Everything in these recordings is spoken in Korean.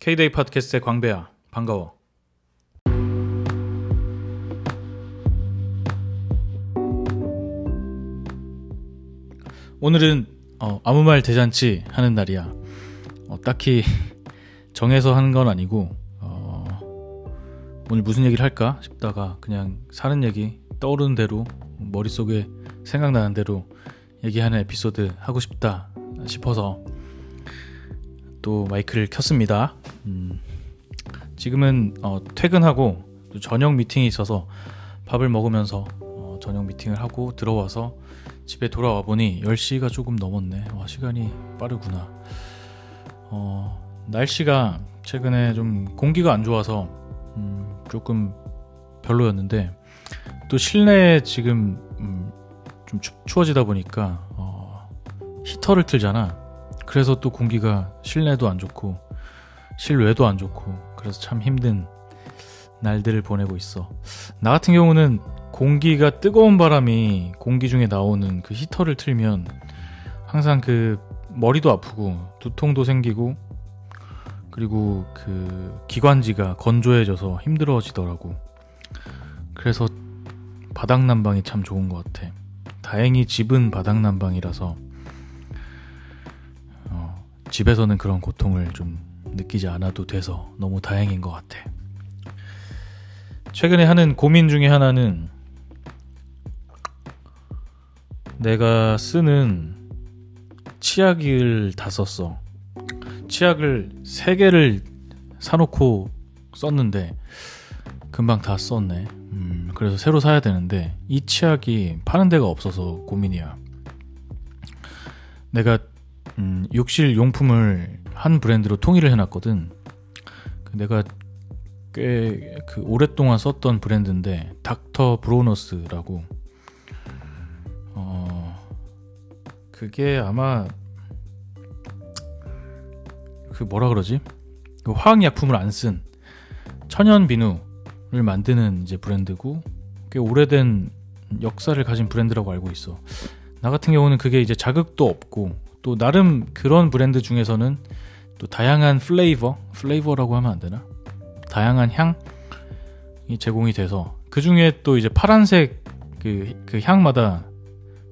K-데이 팟캐스트의 광배야. 반가워. 오늘은 어, 아무 말 대잔치 하는 날이야. 어, 딱히 정해서 하는 건 아니고 어, 오늘 무슨 얘기를 할까 싶다가 그냥 사는 얘기 떠오르는 대로 머릿속에 생각나는 대로 얘기하는 에피소드 하고 싶다 싶어서 또 마이크를 켰습니다. 음, 지금은 어, 퇴근하고 저녁 미팅이 있어서 밥을 먹으면서 어, 저녁 미팅을 하고 들어와서 집에 돌아와 보니 10시가 조금 넘었네. 와, 시간이 빠르구나. 어, 날씨가 최근에 좀 공기가 안 좋아서 음, 조금 별로였는데 또 실내에 지금 음, 좀 추, 추워지다 보니까 어, 히터를 틀잖아. 그래서 또 공기가 실내도 안 좋고 실외도 안 좋고 그래서 참 힘든 날들을 보내고 있어. 나 같은 경우는 공기가 뜨거운 바람이 공기 중에 나오는 그 히터를 틀면 항상 그 머리도 아프고 두통도 생기고 그리고 그 기관지가 건조해져서 힘들어지더라고. 그래서 바닥 난방이 참 좋은 것 같아. 다행히 집은 바닥 난방이라서 어, 집에서는 그런 고통을 좀 느끼지 않아도 돼서 너무 다행인 것 같아. 최근에 하는 고민 중에 하나는 내가 쓰는 치약을 다 썼어. 치약을 3개를 사놓고 썼는데 금방 다 썼네. 음, 그래서 새로 사야 되는데 이 치약이 파는 데가 없어서 고민이야. 내가 음, 욕실 용품을 한 브랜드로 통일을 해놨거든. 그 내가 꽤 그 오랫동안 썼던 브랜드인데 닥터 브로너스라고. 어 그게 아마 그 뭐라 그러지? 그 화학 약품을 안 쓴 천연 비누를 만드는 이제 브랜드고 꽤 오래된 역사를 가진 브랜드라고 알고 있어. 나 같은 경우는 그게 이제 자극도 없고 또 나름 그런 브랜드 중에서는 또 다양한 flavor, flavor라고 하면 안 되나? 다양한 향이 제공이 돼서 그 중에 또 이제 파란색 그, 그 향마다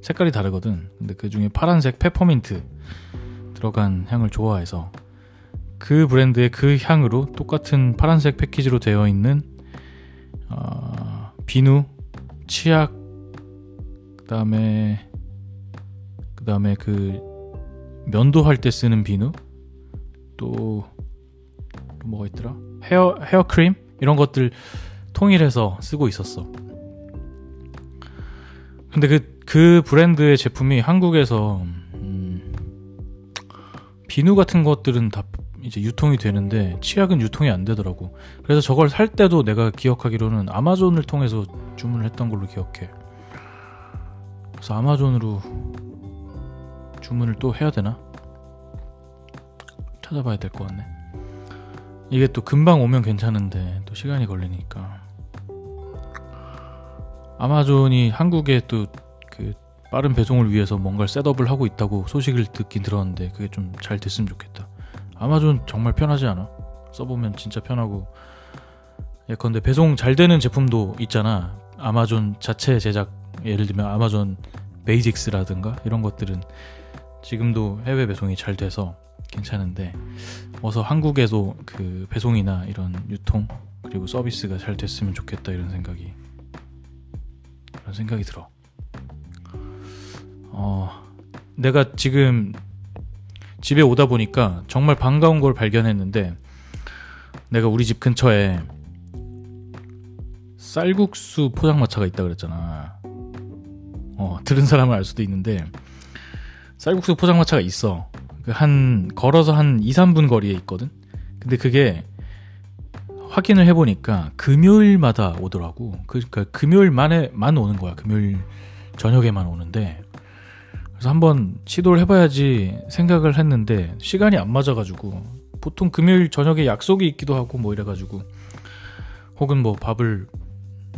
색깔이 다르거든. 근데 그 중에 파란색 페퍼민트 들어간 향을 좋아해서 그 브랜드의 그 향으로 똑같은 파란색 패키지로 되어 있는 어, 비누, 치약, 그다음에 그다음에 그 면도할 때 쓰는 비누, 또, 또 뭐가 있더라? 헤어 헤어 크림 이런 것들 통일해서 쓰고 있었어. 근데 그, 그 브랜드의 제품이 한국에서, 음, 비누 같은 것들은 다 이제 유통이 되는데, 치약은 유통이 안 되더라고. 그래서 저걸 살 때도 내가 기억하기로는 아마존을 통해서 주문을 했던 걸로 기억해. 그래서 아마존으로 주문을 또 해야 되나? 찾아봐야 될 것 같네. 이게 또 금방 오면 괜찮은데, 또 시간이 걸리니까. 아마존이 한국에 또 그 빠른 배송을 위해서 뭔가를 셋업을 하고 있다고 소식을 듣긴 들었는데 그게 좀 잘 됐으면 좋겠다. 아마존 정말 편하지 않아? 써보면 진짜 편하고 예컨대 배송 잘 되는 제품도 있잖아. 아마존 자체 제작 예를 들면 아마존 베이직스라든가 이런 것들은 지금도 해외 배송이 잘 돼서 괜찮은데 어서 한국에도 그 배송이나 이런 유통 그리고 서비스가 잘 됐으면 좋겠다 이런 생각이 그런 생각이 들어. 어, 내가 지금 집에 오다 보니까 정말 반가운 걸 발견했는데 내가 우리 집 근처에 쌀국수 포장마차가 있다 그랬잖아. 어, 들은 사람은 알 수도 있는데 쌀국수 포장마차가 있어. 그한 걸어서 한 2, 3분 거리에 있거든. 근데 그게 확인을 해 보니까 금요일마다 오더라고. 그러니까 금요일만에만 오는 거야. 금요일 저녁에만 오는데 그래서 한번 시도를 해봐야지 생각을 했는데 시간이 안 맞아가지고 보통 금요일 저녁에 약속이 있기도 하고 뭐 이래가지고 혹은 뭐 밥을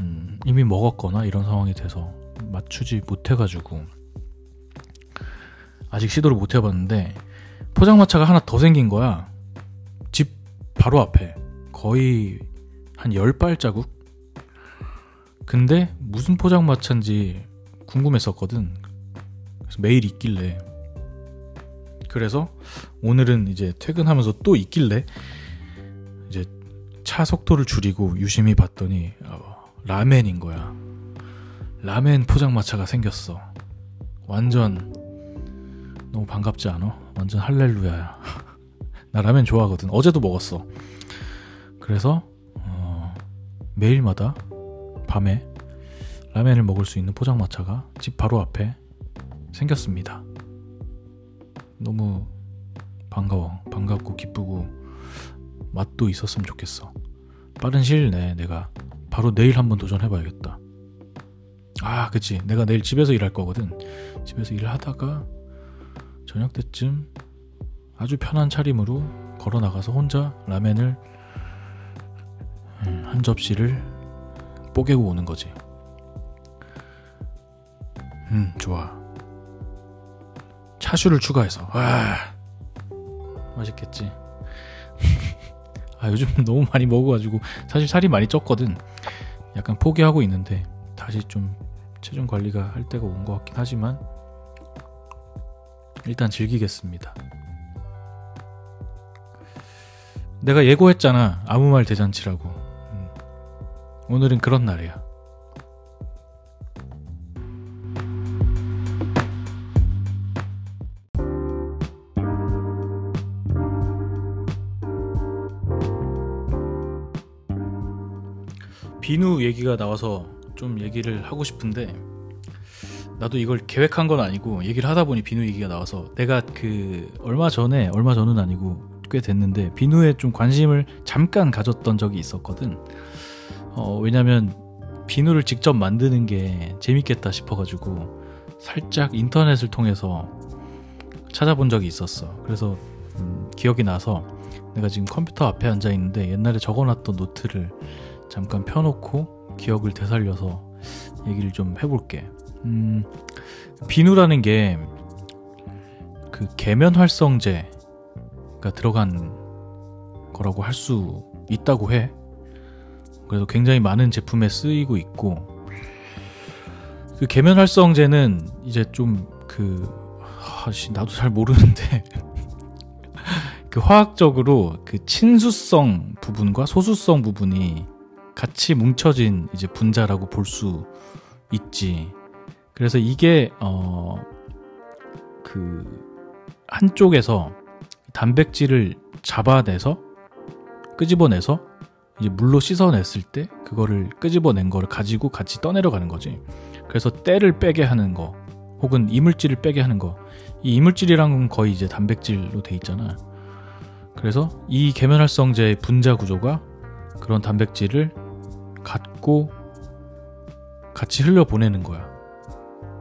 음, 이미 먹었거나 이런 상황이 돼서 맞추지 못해가지고 아직 시도를 못 해봤는데 포장마차가 하나 더 생긴 거야 집 바로 앞에 거의 한 10발자국? 근데 무슨 포장마차인지 궁금했었거든. 그래서 매일 있길래. 그래서 오늘은 이제 퇴근하면서 또 있길래 이제 차 속도를 줄이고 유심히 봤더니 어, 라멘인 거야. 라멘 포장마차가 생겼어. 완전 너무 반갑지 않아? 완전 할렐루야야. 나 라면 좋아하거든. 어제도 먹었어. 그래서 어, 매일마다 밤에 라면을 먹을 수 있는 포장마차가 집 바로 앞에 생겼습니다. 너무 반가워. 반갑고 기쁘고 맛도 있었으면 좋겠어. 빠른 시일 내에 내가 바로 내일 한번 도전해봐야겠다. 아, 그치. 내가 내일 집에서 일할 거거든. 집에서 일을 하다가 저녁 때쯤 아주 편한 차림으로 걸어 나가서 혼자 라멘을 음, 한 접시를 뽀개고 오는 거지. 음, 좋아. 차슈를 추가해서. 와. 맛있겠지. 아, 요즘 너무 많이 먹어가지고 사실 살이 많이 쪘거든. 약간 포기하고 있는데 다시 좀 체중 관리가 할 때가 온 것 같긴 하지만 일단 즐기겠습니다. 내가 예고했잖아. 아무 말 대잔치라고. 음. 오늘은 그런 날이야. 비누 얘기가 나와서 좀 얘기를 하고 싶은데 나도 이걸 계획한 건 아니고 얘기를 하다 보니 비누 얘기가 나와서 내가 그 얼마 전에 얼마 전은 아니고 꽤 됐는데 비누에 좀 관심을 잠깐 가졌던 적이 있었거든. 어, 왜냐면 비누를 직접 만드는 게 재밌겠다 싶어가지고 살짝 인터넷을 통해서 찾아본 적이 있었어. 그래서 음, 기억이 나서 내가 지금 컴퓨터 앞에 앉아 있는데 옛날에 적어놨던 노트를 잠깐 펴놓고 기억을 되살려서 얘기를 좀 해볼게. 음, 비누라는 게 그 계면 활성제가 들어간 거라고 할 수 있다고 해. 그래서 굉장히 많은 제품에 쓰이고 있고 그 계면 활성제는 이제 좀그 아씨 나도 잘 모르는데 그 화학적으로 그 친수성 부분과 소수성 부분이 같이 뭉쳐진 이제 분자라고 볼 수 있지. 그래서 이게 어 그 한쪽에서 단백질을 잡아내서 끄집어내서 이제 물로 씻어냈을 때 그거를 끄집어낸 거를 가지고 같이 떠내려가는 거지. 그래서 때를 빼게 하는 거 혹은 이물질을 빼게 하는 거. 이 이물질이란 건 거의 이제 단백질로 돼 있잖아. 그래서 이 계면활성제의 분자 구조가 그런 단백질을 갖고 같이 흘려 보내는 거야.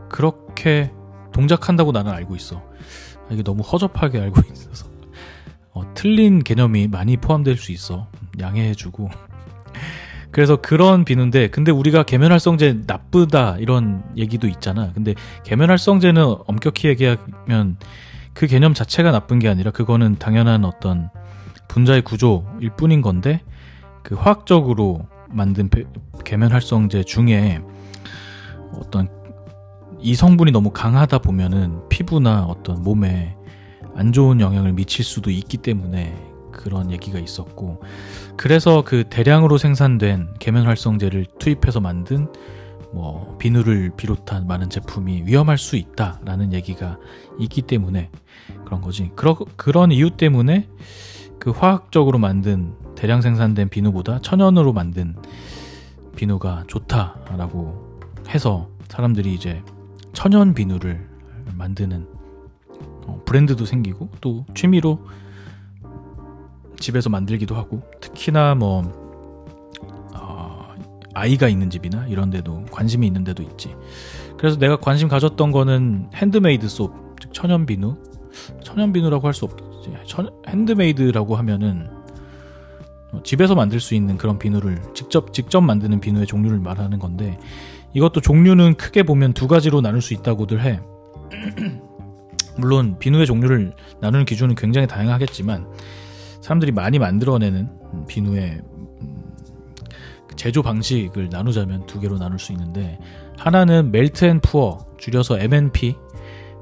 그렇게 동작한다고 나는 알고 있어. 아, 이게 너무 허접하게 알고 있어서. 어, 틀린 개념이 많이 포함될 수 있어. 양해해주고. 그래서 그런 비누인데, 근데 우리가 계면활성제 나쁘다 이런 얘기도 있잖아. 근데 계면활성제는 엄격히 얘기하면 그 개념 자체가 나쁜 게 아니라 그거는 당연한 어떤 분자의 구조일 뿐인 건데, 그 화학적으로 만든 계면활성제 중에 어떤 이 성분이 너무 강하다 보면은 피부나 어떤 몸에 안 좋은 영향을 미칠 수도 있기 때문에 그런 얘기가 있었고 그래서 그 대량으로 생산된 계면활성제를 투입해서 만든 뭐 비누를 비롯한 많은 제품이 위험할 수 있다라는 얘기가 있기 때문에 그런 거지. 그러, 그런 이유 때문에 그 화학적으로 만든 대량 생산된 비누보다 천연으로 만든 비누가 좋다라고 해서 사람들이 이제 천연 비누를 만드는 어, 브랜드도 생기고 또 취미로 집에서 만들기도 하고 특히나 뭐 어, 아이가 있는 집이나 이런 데도 관심이 있는 데도 있지. 그래서 내가 관심 가졌던 거는 handmade soap 즉 천연 비누. 천연 비누라고 할 수 없지. 천, handmade라고 하면은 어, 집에서 만들 수 있는 그런 비누를 직접 직접 만드는 비누의 종류를 말하는 건데 이것도 종류는 크게 보면 두 가지로 나눌 수 있다고들 해. 물론 비누의 종류를 나누는 기준은 굉장히 다양하겠지만 사람들이 많이 만들어내는 비누의 음, 제조 방식을 나누자면 두 개로 나눌 수 있는데 하나는 melt and pour 줄여서 MNP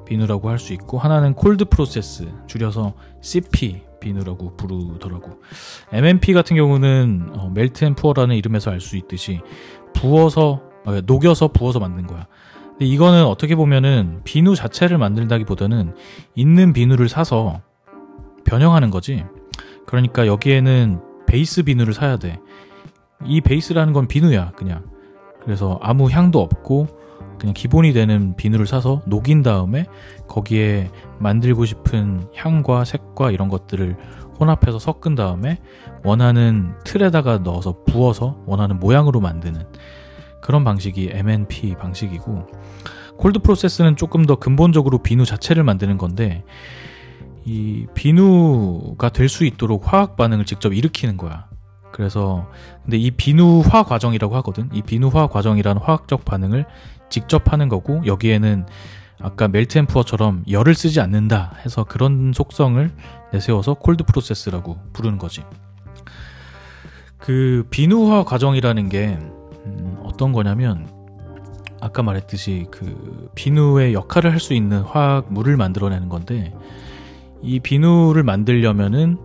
비누라고 할 수 있고 하나는 cold process 줄여서 CP 비누라고 부르더라고. MNP 같은 경우는 어, melt and pour라는 이름에서 알 수 있듯이 부어서 어, 녹여서 부어서 만든 거야. 근데 이거는 어떻게 보면은 비누 자체를 만들다기보다는 있는 비누를 사서 변형하는 거지. 그러니까 여기에는 베이스 비누를 사야 돼. 이 베이스라는 건 비누야, 그냥. 그래서 아무 향도 없고 그냥 기본이 되는 비누를 사서 녹인 다음에 거기에 만들고 싶은 향과 색과 이런 것들을 혼합해서 섞은 다음에 원하는 틀에다가 넣어서 부어서 원하는 모양으로 만드는 그런 방식이 MNP 방식이고 cold process는 조금 더 근본적으로 비누 자체를 만드는 건데 이 비누가 될 수 있도록 화학 반응을 직접 일으키는 거야. 그래서 근데 이 비누화 과정이라고 하거든. 이 비누화 과정이라는 화학적 반응을 직접 하는 거고 여기에는 아까 melt and pour처럼 열을 쓰지 않는다 해서 그런 속성을 내세워서 cold process라고 부르는 거지. 그 비누화 과정이라는 게 음, 어떤 거냐면 아까 말했듯이 그 비누의 역할을 할 수 있는 화학물을 만들어내는 건데 이 비누를 만들려면은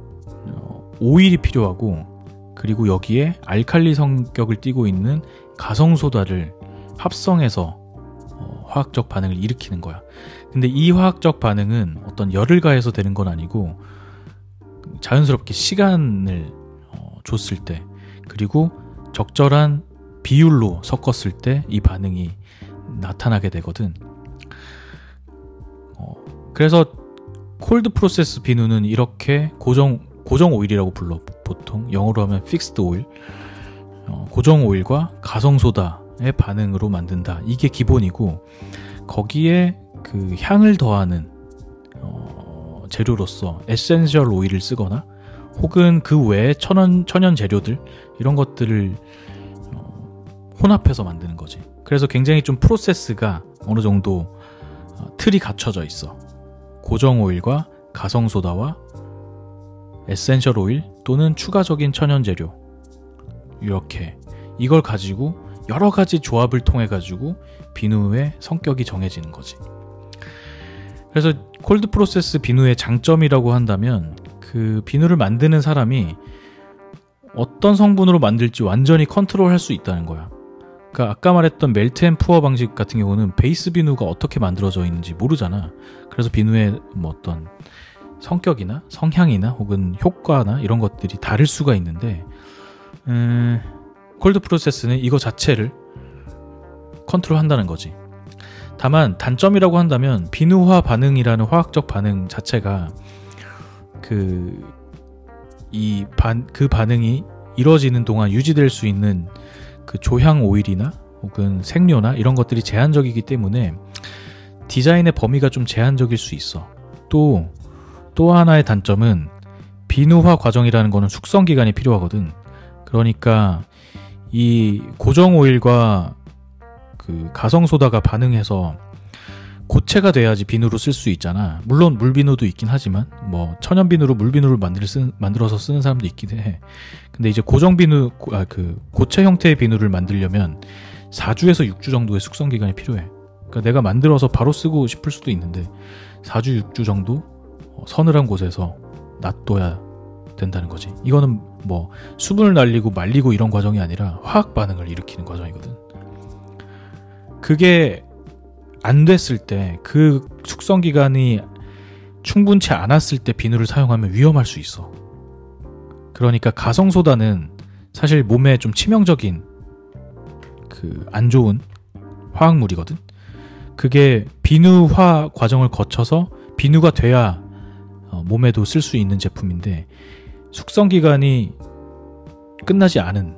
어, 오일이 필요하고 그리고 여기에 알칼리 성격을 띠고 있는 가성소다를 합성해서 어, 화학적 반응을 일으키는 거야. 근데 이 화학적 반응은 어떤 열을 가해서 되는 건 아니고 자연스럽게 시간을 어, 줬을 때 그리고 적절한 비율로 섞었을 때 이 반응이 나타나게 되거든. 어, 그래서 cold process 비누는 이렇게 고정 고정 오일이라고 불러 보통 영어로 하면 fixed oil 어, 고정 오일과 가성 소다의 반응으로 만든다. 이게 기본이고 거기에 그 향을 더하는 어, 재료로서 essential oil을 쓰거나 혹은 그 외에 천연 천연 재료들 이런 것들을 혼합해서 만드는 거지. 그래서 굉장히 좀 프로세스가 어느 정도 어, 틀이 갖춰져 있어. 고정 오일과 가성 소다와 essential oil 또는 추가적인 천연 재료 이렇게 이걸 가지고 여러 가지 조합을 통해 가지고 비누의 성격이 정해지는 거지. 그래서 cold process 비누의 장점이라고 한다면 그 비누를 만드는 사람이 어떤 성분으로 만들지 완전히 컨트롤 할 수 있다는 거야. 그러니까 아까 말했던 melt and pour 방식 같은 경우는 베이스 비누가 어떻게 만들어져 있는지 모르잖아. 그래서 비누의 뭐 어떤 성격이나 성향이나 혹은 효과나 이런 것들이 다를 수가 있는데 음, 콜드 프로세스는 이거 자체를 컨트롤한다는 거지. 다만 단점이라고 한다면 비누화 반응이라는 화학적 반응 자체가 그 이 반 그 반응이 이루어지는 동안 유지될 수 있는 그 조향 오일이나 혹은 색료나 이런 것들이 제한적이기 때문에 디자인의 범위가 좀 제한적일 수 있어. 또, 또 하나의 단점은 비누화 과정이라는 거는 숙성 기간이 필요하거든. 그러니까 이 고정 오일과 그 가성 소다가 반응해서 고체가 돼야지 비누로 쓸 수 있잖아. 물론 물비누도 있긴 하지만 뭐 천연 비누로 물비누를 만들 쓰, 만들어서 쓰는 사람도 있긴 해. 근데 이제 고정 비누 아, 그 고체 형태의 비누를 만들려면 4주에서 6주 정도의 숙성 기간이 필요해. 그러니까 내가 만들어서 바로 쓰고 싶을 수도 있는데 4주 6주 정도 어, 서늘한 곳에서 놔둬야 된다는 거지. 이거는 뭐 수분을 날리고 말리고 이런 과정이 아니라 화학 반응을 일으키는 과정이거든. 그게 안 됐을 때 그 숙성 기간이 충분치 않았을 때 비누를 사용하면 위험할 수 있어. 그러니까 가성 소다는 사실 몸에 좀 치명적인 그 안 좋은 화학물이거든. 그게 비누화 과정을 거쳐서 비누가 돼야 어, 몸에도 쓸 수 있는 제품인데 숙성 기간이 끝나지 않은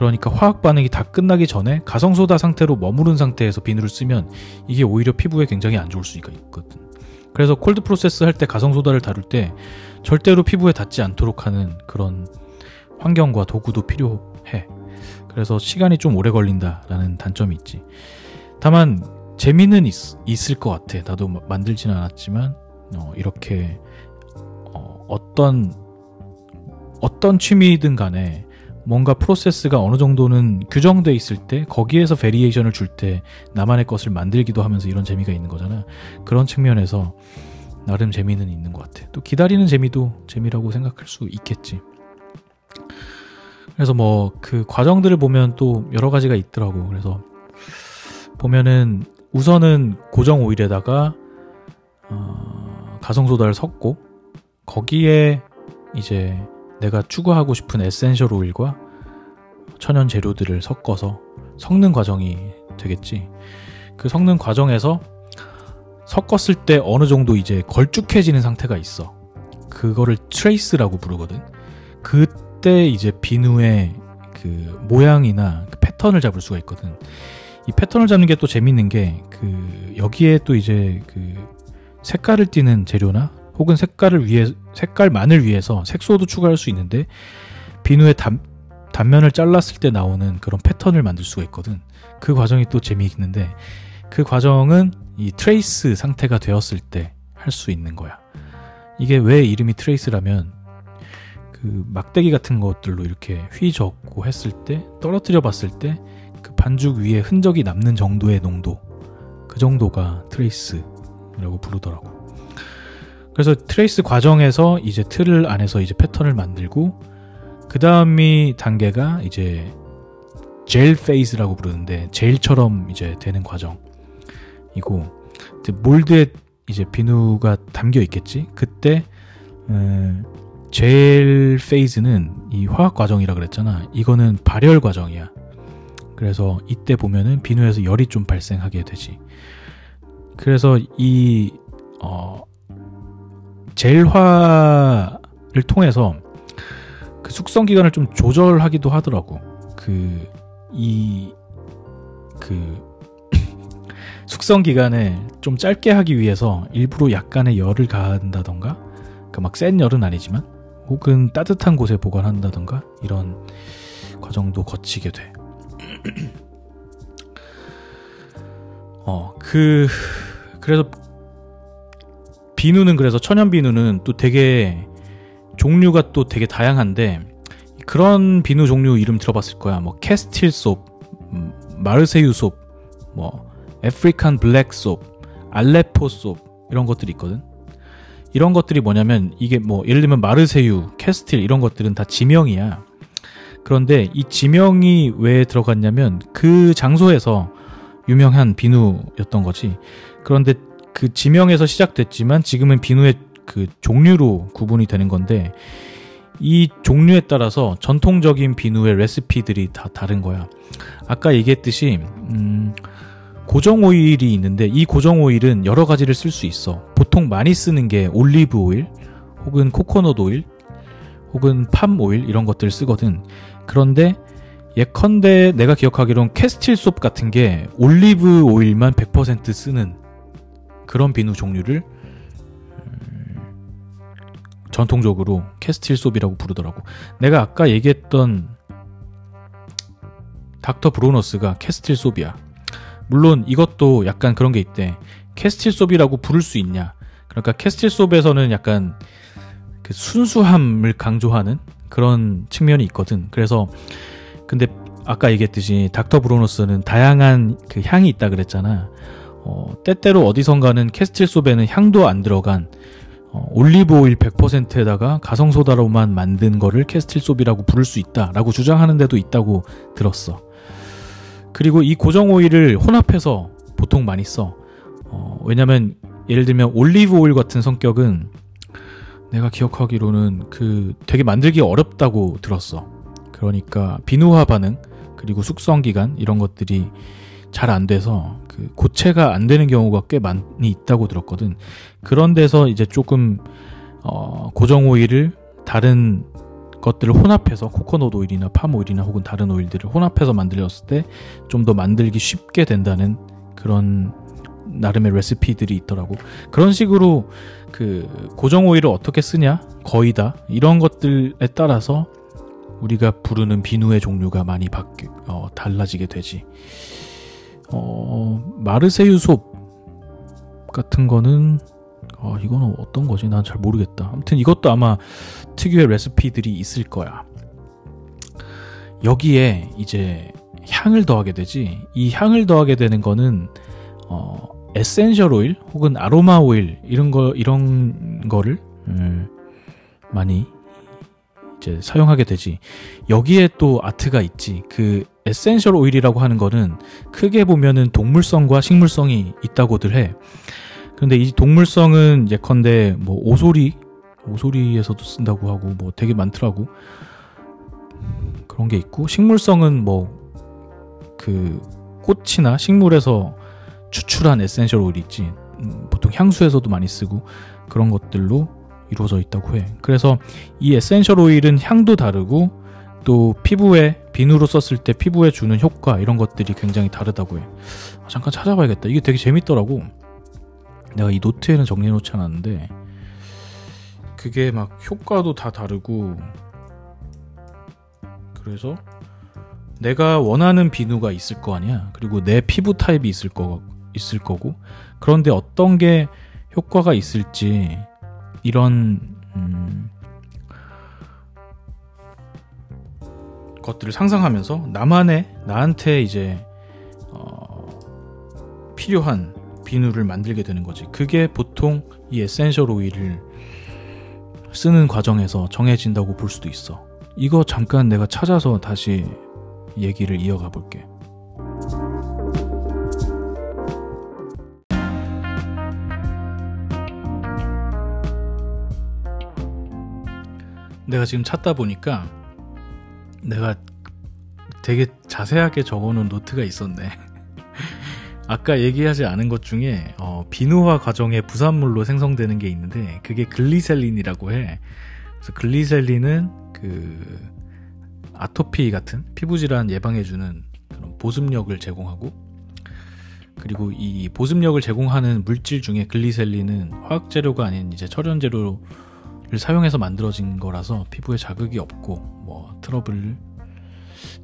그러니까 화학 반응이 다 끝나기 전에 가성소다 상태로 머무른 상태에서 비누를 쓰면 이게 오히려 피부에 굉장히 안 좋을 수가 있거든. 그래서 콜드 프로세스 할 때 가성소다를 다룰 때 절대로 피부에 닿지 않도록 하는 그런 환경과 도구도 필요해. 그래서 시간이 좀 오래 걸린다라는 단점이 있지. 다만 재미는 있, 을것 같아. 나도 만들지는 않았지만 어, 이렇게 어, 어떤 어떤 취미든 간에 뭔가 프로세스가 어느 정도는 규정돼 있을 때 거기에서 variation을 줄 때 나만의 것을 만들기도 하면서 이런 재미가 있는 거잖아. 그런 측면에서 나름 재미는 있는 것 같아. 또 기다리는 재미도 재미라고 생각할 수 있겠지. 그래서 뭐 그 과정들을 보면 또 여러 가지가 있더라고. 그래서 보면은 우선은 고정 오일에다가 어, 가성소다를 섞고 거기에 이제 내가 추구하고 싶은 essential oil과 천연 재료들을 섞어서 섞는 과정이 되겠지. 그 섞는 과정에서 섞었을 때 어느 정도 이제 걸쭉해지는 상태가 있어. 그거를 trace라고 부르거든. 그때 이제 비누의 그 모양이나 그 패턴을 잡을 수가 있거든. 이 패턴을 잡는 게 또 재밌는 게 그 여기에 또 이제 그 색깔을 띠는 재료나 혹은 색깔을 위해 색깔만을 위해서 색소도 추가할 수 있는데 비누의 단, 단면을 잘랐을 때 나오는 그런 패턴을 만들 수가 있거든. 그 과정이 또 재미있는데 그 과정은 이 trace 상태가 되었을 때 할 수 있는 거야. 이게 왜 이름이 trace라면 그 막대기 같은 것들로 이렇게 휘젓고 했을 때 떨어뜨려 봤을 때 그 반죽 위에 흔적이 남는 정도의 농도 그 정도가 trace라고 부르더라고. 그래서 trace 과정에서 이제 틀을 안에서 이제 패턴을 만들고 그 다음이 단계가 이제 gel phase라고 부르는데 젤처럼 이제 되는 과정이고 몰드에 이제 비누가 담겨 있겠지. 그때 음, 젤 페이즈는 이 화학 과정이라 그랬잖아. 이거는 발열 과정이야. 그래서 이때 보면은 비누에서 열이 좀 발생하게 되지. 그래서 이 어, 젤화를 통해서 그 숙성 기간을 좀 조절하기도 하더라고. 그 이 그 숙성 기간을 좀 짧게 하기 위해서 일부러 약간의 열을 가한다던가, 그막 센 열은 아니지만, 혹은 따뜻한 곳에 보관한다던가 이런 과정도 거치게 돼. 어, 그 그래서 비누는 그래서 천연 비누는 또 되게 종류가 또 되게 다양한데 그런 비누 종류 이름 들어봤을 거야. 뭐 Castile soap, 음, 마르세유 soap, 뭐 African black soap, 알레포 soap 이런 것들이 있거든. 이런 것들이 뭐냐면 이게 뭐 예를 들면 마르세유, 캐스틸 이런 것들은 다 지명이야. 그런데 이 지명이 왜 들어갔냐면 그 장소에서 유명한 비누였던 거지. 그런데 그 지명에서 시작됐지만 지금은 비누의 그 종류로 구분이 되는 건데 이 종류에 따라서 전통적인 비누의 레시피들이 다 다른 거야. 아까 얘기했듯이 음, 고정 오일이 있는데 이 고정 오일은 여러 가지를 쓸 수 있어. 보통 많이 쓰는 게 올리브 오일 혹은 코코넛 오일 혹은 팜 오일 이런 것들을 쓰거든. 그런데 예컨대 내가 기억하기론 Castile soap 같은 게 올리브 오일만 100% 쓰는 그런 비누 종류를 음, 전통적으로 Castile soap이라고 부르더라고. 내가 아까 얘기했던 Dr. Bronner's가 Castile soap이야. 물론 이것도 약간 그런 게 있대. Castile soap이라고 부를 수 있냐? 그러니까 Castile soap에서는 약간 그 순수함을 강조하는 그런 측면이 있거든. 그래서 근데 아까 얘기했듯이 Dr. Bronner's는 다양한 그 향이 있다 그랬잖아. 어, 때때로 어디선가는 Castile soap에는 향도 안 들어간 어, 올리브 오일 100%에다가 가성소다로만 만든 거를 Castile soap이라고 부를 수 있다라고 주장하는 데도 있다고 들었어. 그리고 이 고정 오일을 혼합해서 보통 많이 써. 어, 왜냐면 예를 들면 올리브 오일 같은 성격은 내가 기억하기로는 그 되게 만들기 어렵다고 들었어. 그러니까 비누화 반응 그리고 숙성 기간 이런 것들이 잘 안 돼서 그 고체가 안 되는 경우가 꽤 많이 있다고 들었거든. 그런 데서 이제 조금 어, 고정 오일을 다른 것들을 혼합해서 코코넛 오일이나 팜 오일이나 혹은 다른 오일들을 혼합해서 만들었을 때 좀 더 만들기 쉽게 된다는 그런 나름의 레시피들이 있더라고. 그런 식으로 그 고정 오일을 어떻게 쓰냐 거의 다 이런 것들에 따라서 우리가 부르는 비누의 종류가 많이 바뀌 어, 달라지게 되지. 어, 마르세유 soap 같은 거는 어, 이거는 어떤 거지? 난 잘 모르겠다. 아무튼 이것도 아마 특유의 레시피들이 있을 거야. 여기에 이제 향을 더하게 되지. 이 향을 더하게 되는 거는 어, essential oil 혹은 아로마 오일 이런 거 이런 거를 음, 많이 이제 사용하게 되지. 여기에 또 art가 있지. 그 essential oil이라고 하는 거는 크게 보면은 동물성과 식물성이 있다고들 해. 근데 이 동물성은 예컨대 뭐 오소리 오소리에서도 쓴다고 하고 뭐 되게 많더라고. 그런 게 있고 식물성은 뭐 그 꽃이나 식물에서 추출한 essential oil이 있지. 음, 보통 향수에서도 많이 쓰고 그런 것들로 이루어져 있다고 해. 그래서 이 essential oil은 향도 다르고 또 피부에 비누로 썼을 때 피부에 주는 효과 이런 것들이 굉장히 다르다고 해. 아, 잠깐 찾아봐야겠다. 이게 되게 재밌더라고. 내가 이 노트에는 정리해 놓지 않았는데 그게 막 효과도 다 다르고 그래서 내가 원하는 비누가 있을 거 아니야. 그리고 내 피부 타입이 있을 거 있을 거고 그런데 어떤 게 효과가 있을지 이런 것들을 상상하면서 나만의 나한테 이제 어, 필요한 비누를 만들게 되는 거지. 그게 보통 이 essential oil을 쓰는 과정에서 정해진다고 볼 수도 있어. 이거 잠깐 내가 찾아서 다시 얘기를 이어가 볼게. 내가 지금 찾다 보니까 내가 되게 자세하게 적어놓은 노트가 있었네. 아까 얘기하지 않은 것 중에 어, 비누화 과정의 부산물로 생성되는 게 있는데 그게 글리셀린이라고 해. 그래서 글리세린은 그 아토피 같은 피부 질환 예방해주는 그런 보습력을 제공하고 그리고 이 보습력을 제공하는 물질 중에 글리세린은 화학 재료가 아닌 이제 천연 재료를 사용해서 만들어진 거라서 피부에 자극이 없고 뭐 트러블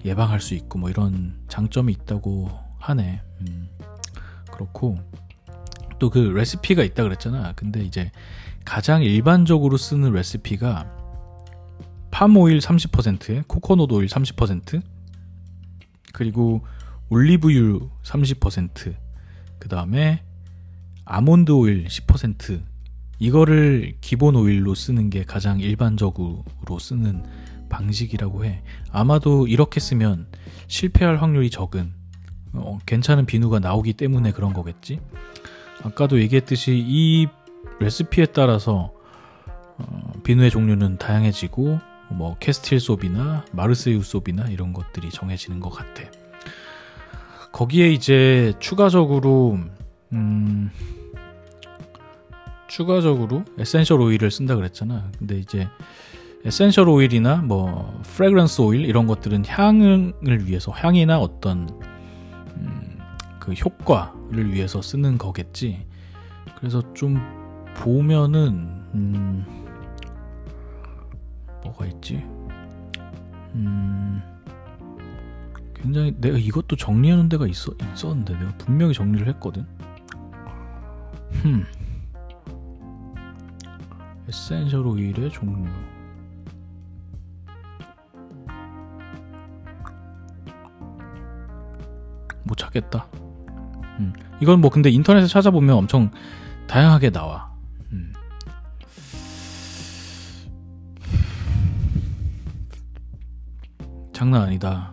예방할 수 있고 뭐 이런 장점이 있다고 하네. 음. 그렇고 또 그 레시피가 있다 그랬잖아. 근데 이제 가장 일반적으로 쓰는 레시피가 팜오일 30%에 코코넛 오일 30% 그리고 올리브유 30%그 다음에 아몬드 오일 10% 이거를 기본 오일로 쓰는 게 가장 일반적으로 쓰는 방식이라고 해. 아마도 이렇게 쓰면 실패할 확률이 적은 어, 괜찮은 비누가 나오기 때문에 그런 거겠지. 아까도 얘기했듯이 이 레시피에 따라서 어, 비누의 종류는 다양해지고 뭐 Castile soap이나 마르세유 soap이나 이런 것들이 정해지는 것 같아. 거기에 이제 추가적으로 음, 추가적으로 essential oil을 쓴다 그랬잖아. 근데 이제 essential oil이나 뭐 fragrance oil 이런 것들은 향을 위해서 향이나 어떤 그 효과를 위해서 쓰는 거겠지. 그래서 좀 보면은 음, 뭐가 있지? 음, 굉장히 내가 이것도 정리하는 데가 있어 있었는데 내가 분명히 정리를 했거든. 흠. essential oil의 종류. 못 찾겠다. 음. 이건 뭐 근데 인터넷에 찾아보면 엄청 다양하게 나와. 음. 장난 아니다.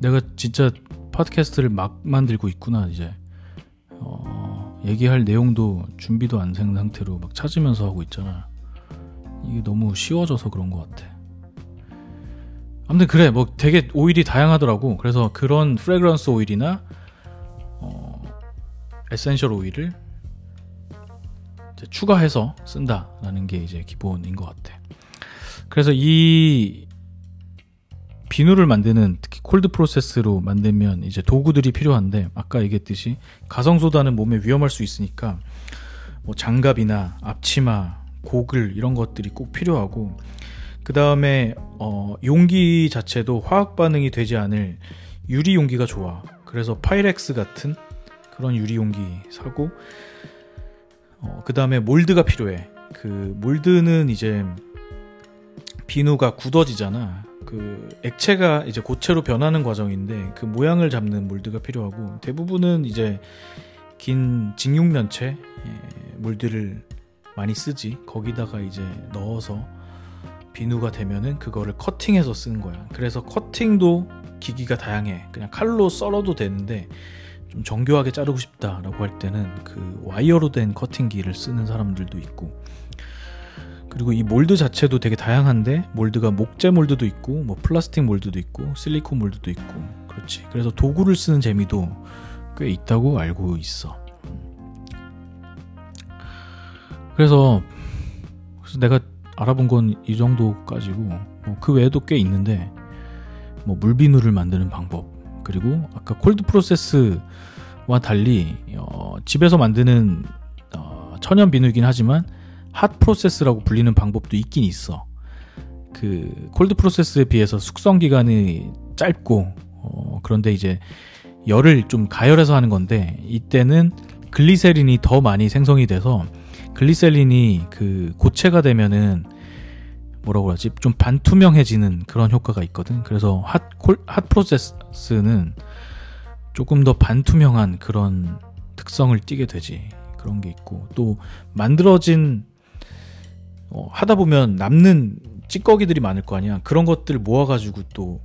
내가 진짜 팟캐스트를 막 만들고 있구나 이제. 어, 얘기할 내용도 준비도 안 된 상태로 막 찾으면서 하고 있잖아. 이게 너무 쉬워져서 그런 것 같아. 아무튼 그래 뭐 되게 오일이 다양하더라고. 그래서 그런 fragrance oil이나 essential oil을 추가해서 쓴다라는 게 이제 기본인 것 같아. 그래서 이 비누를 만드는 특히 cold process로 만들면 이제 도구들이 필요한데 아까 얘기했듯이 가성소다는 몸에 위험할 수 있으니까 뭐 장갑이나 앞치마, 고글 이런 것들이 꼭 필요하고 그 다음에 어, 용기 자체도 화학 반응이 되지 않을 유리 용기가 좋아. 그래서 Pyrex 같은 그런 유리 용기 사고 어, 그 다음에 mold가 필요해. 그 mold는 이제 비누가 굳어지잖아. 그 액체가 이제 고체로 변하는 과정인데 그 모양을 잡는 mold가 필요하고 대부분은 이제 긴 직육면체 예, mold를 많이 쓰지. 거기다가 이제 넣어서 비누가 되면은 그거를 커팅해서 쓰는 거야. 그래서 커팅도 기기가 다양해. 그냥 칼로 썰어도 되는데 좀 정교하게 자르고 싶다라고 할 때는 그 와이어로 된 커팅기를 쓰는 사람들도 있고 그리고 이 몰드 자체도 되게 다양한데 몰드가 목재 몰드도 있고 뭐 플라스틱 몰드도 있고 실리콘 몰드도 있고 그렇지 그래서 도구를 쓰는 재미도 꽤 있다고 알고 있어 그래서, 그래서 내가 알아본 건 이 정도까지고 뭐 그 외에도 꽤 있는데 뭐 물비누를 만드는 방법 그리고 아까 콜드 프로세스와 달리 어, 집에서 만드는 어, 천연 비누이긴 하지만 핫 프로세스라고 불리는 방법도 있긴 있어. 그 콜드 프로세스에 비해서 숙성 기간이 짧고 어, 그런데 이제 열을 좀 가열해서 하는 건데 이때는 글리세린이 더 많이 생성이 돼서 글리세린이 그 고체가 되면은 뭐라고 하지 좀 반투명해지는 그런 효과가 있거든. 그래서 핫, 콜, 핫 프로세스는 조금 더 반투명한 그런 특성을 띠게 되지. 그런 게 있고 또 만들어진 어, 하다 보면 남는 찌꺼기들이 많을 거 아니야. 그런 것들 모아가지고 또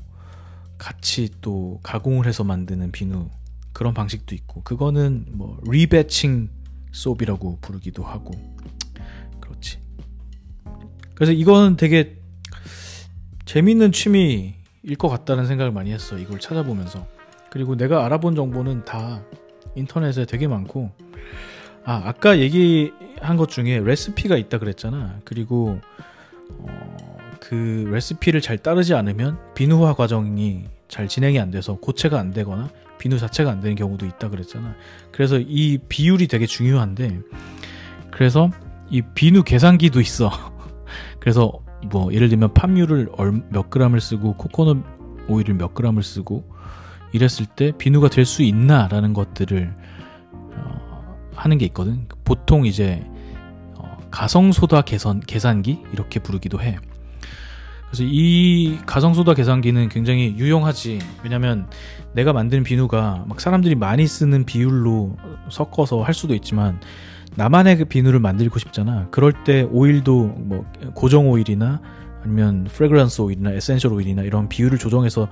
같이 또 가공을 해서 만드는 비누 그런 방식도 있고 그거는 뭐 리배칭 소비라고 부르기도 하고 그렇지. 그래서 이거는 되게 재밌는 취미일 것 같다는 생각을 많이 했어. 이걸 찾아보면서. 그리고 내가 알아본 정보는 다 인터넷에 되게 많고 아 아까 얘기한 것 중에 레시피가 있다 그랬잖아. 그리고 어, 그 레시피를 잘 따르지 않으면 비누화 과정이 잘 진행이 안 돼서 고체가 안 되거나 비누 자체가 안 되는 경우도 있다 그랬잖아. 그래서 이 비율이 되게 중요한데 그래서 이 비누 계산기도 있어. 그래서 뭐 예를 들면 팜유를 몇 그램을 쓰고 코코넛 오일을 몇 그램을 쓰고 이랬을 때 비누가 될 수 있나라는 것들을 어, 하는 게 있거든. 보통 이제 어, 가성소다 계산 계산기 이렇게 부르기도 해. 그래서 이 가성소다 계산기는 굉장히 유용하지. 왜냐면 내가 만든 비누가 막 사람들이 많이 쓰는 비율로 섞어서 할 수도 있지만 나만의 그 비누를 만들고 싶잖아. 그럴 때 오일도 뭐 고정 오일이나 아니면 fragrance 오일이나 essential 오일이나 이런 비율을 조정해서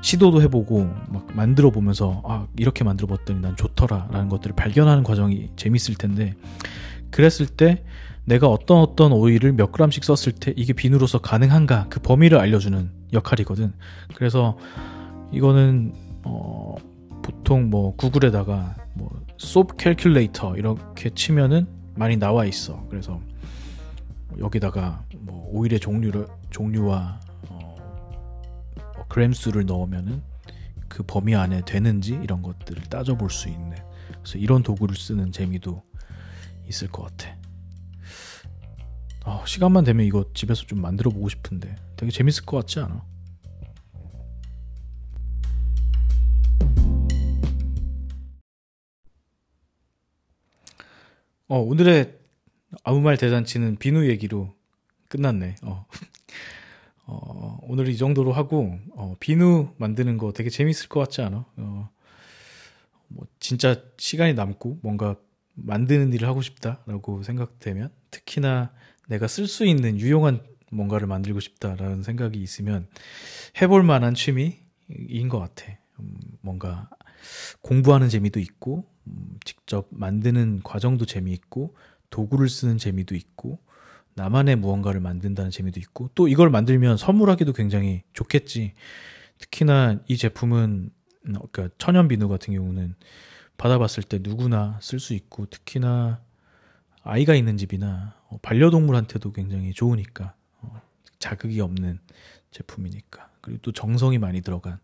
시도도 해보고 막 만들어 보면서 아 이렇게 만들어 봤더니 난 좋더라라는 것들을 발견하는 과정이 재밌을 텐데 그랬을 때 내가 어떤 어떤 오일을 몇 그램씩 썼을 때 이게 비누로서 가능한가 그 범위를 알려주는 역할이거든. 그래서 이거는 어 보통 뭐 구글에다가 뭐 소프 캘큘레이터 이렇게 치면은 많이 나와 있어. 그래서 여기다가 뭐 오일의 종류를 종류와 어, 뭐 그램 수를 넣으면은 그 범위 안에 되는지 이런 것들을 따져볼 수 있는. 그래서 이런 도구를 쓰는 재미도 있을 것 같아. 어, 시간만 되면 이거 집에서 좀 만들어 보고 싶은데 되게 재밌을 것 같지 않아? 어, 오늘의 아무 말 대잔치는 비누 얘기로 끝났네. 어. 어, 오늘 이 정도로 하고 어, 비누 만드는 거 되게 재밌을 것 같지 않아? 어, 뭐 진짜 시간이 남고 뭔가 만드는 일을 하고 싶다라고 생각되면 특히나 내가 쓸 수 있는 유용한 뭔가를 만들고 싶다라는 생각이 있으면 해볼 만한 취미인 것 같아. 음, 뭔가 공부하는 재미도 있고, 음, 직접 만드는 과정도 재미있고, 도구를 쓰는 재미도 있고, 나만의 무언가를 만든다는 재미도 있고, 또 이걸 만들면 선물하기도 굉장히 좋겠지. 특히나 이 제품은, 음, 그러니까 천연 비누 같은 경우는 받아봤을 때 누구나 쓸 수 있고, 특히나 아이가 있는 집이나 어, 반려동물한테도 굉장히 좋으니까 어, 자극이 없는 제품이니까. 그리고 또 정성이 많이 들어간.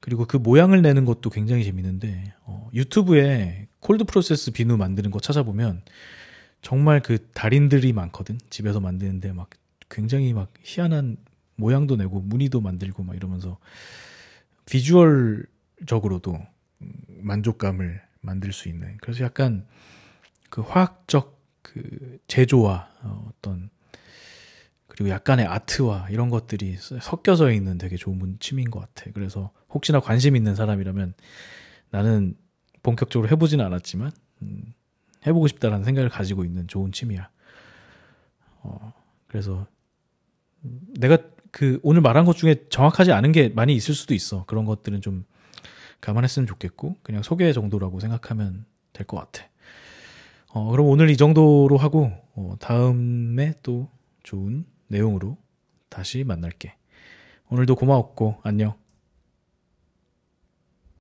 그리고 그 모양을 내는 것도 굉장히 재밌는데 어, 유튜브에 콜드 프로세스 비누 만드는 거 찾아보면 정말 그 달인들이 많거든? 집에서 만드는데 막 굉장히 막 희한한 모양도 내고 무늬도 만들고 막 이러면서 비주얼적으로도 음, 만족감을 만들 수 있는. 그래서 약간 그 화학적 그 제조와 어, 어떤 그리고 약간의 아트와 이런 것들이 섞여져 있는 되게 좋은 취미인 것 같아. 그래서 혹시나 관심 있는 사람이라면 나는 본격적으로 해보지는 않았지만 음, 해보고 싶다라는 생각을 가지고 있는 좋은 취미야. 어, 그래서 내가 그 오늘 말한 것 중에 정확하지 않은 게 많이 있을 수도 있어. 그런 것들은 좀 감안했으면 좋겠고 그냥 소개 정도라고 생각하면 될 것 같아. 어, 그럼 오늘 이 정도로 하고 어, 다음에 또 좋은 내용으로 다시 만날게. 오늘도 고마웠고 안녕.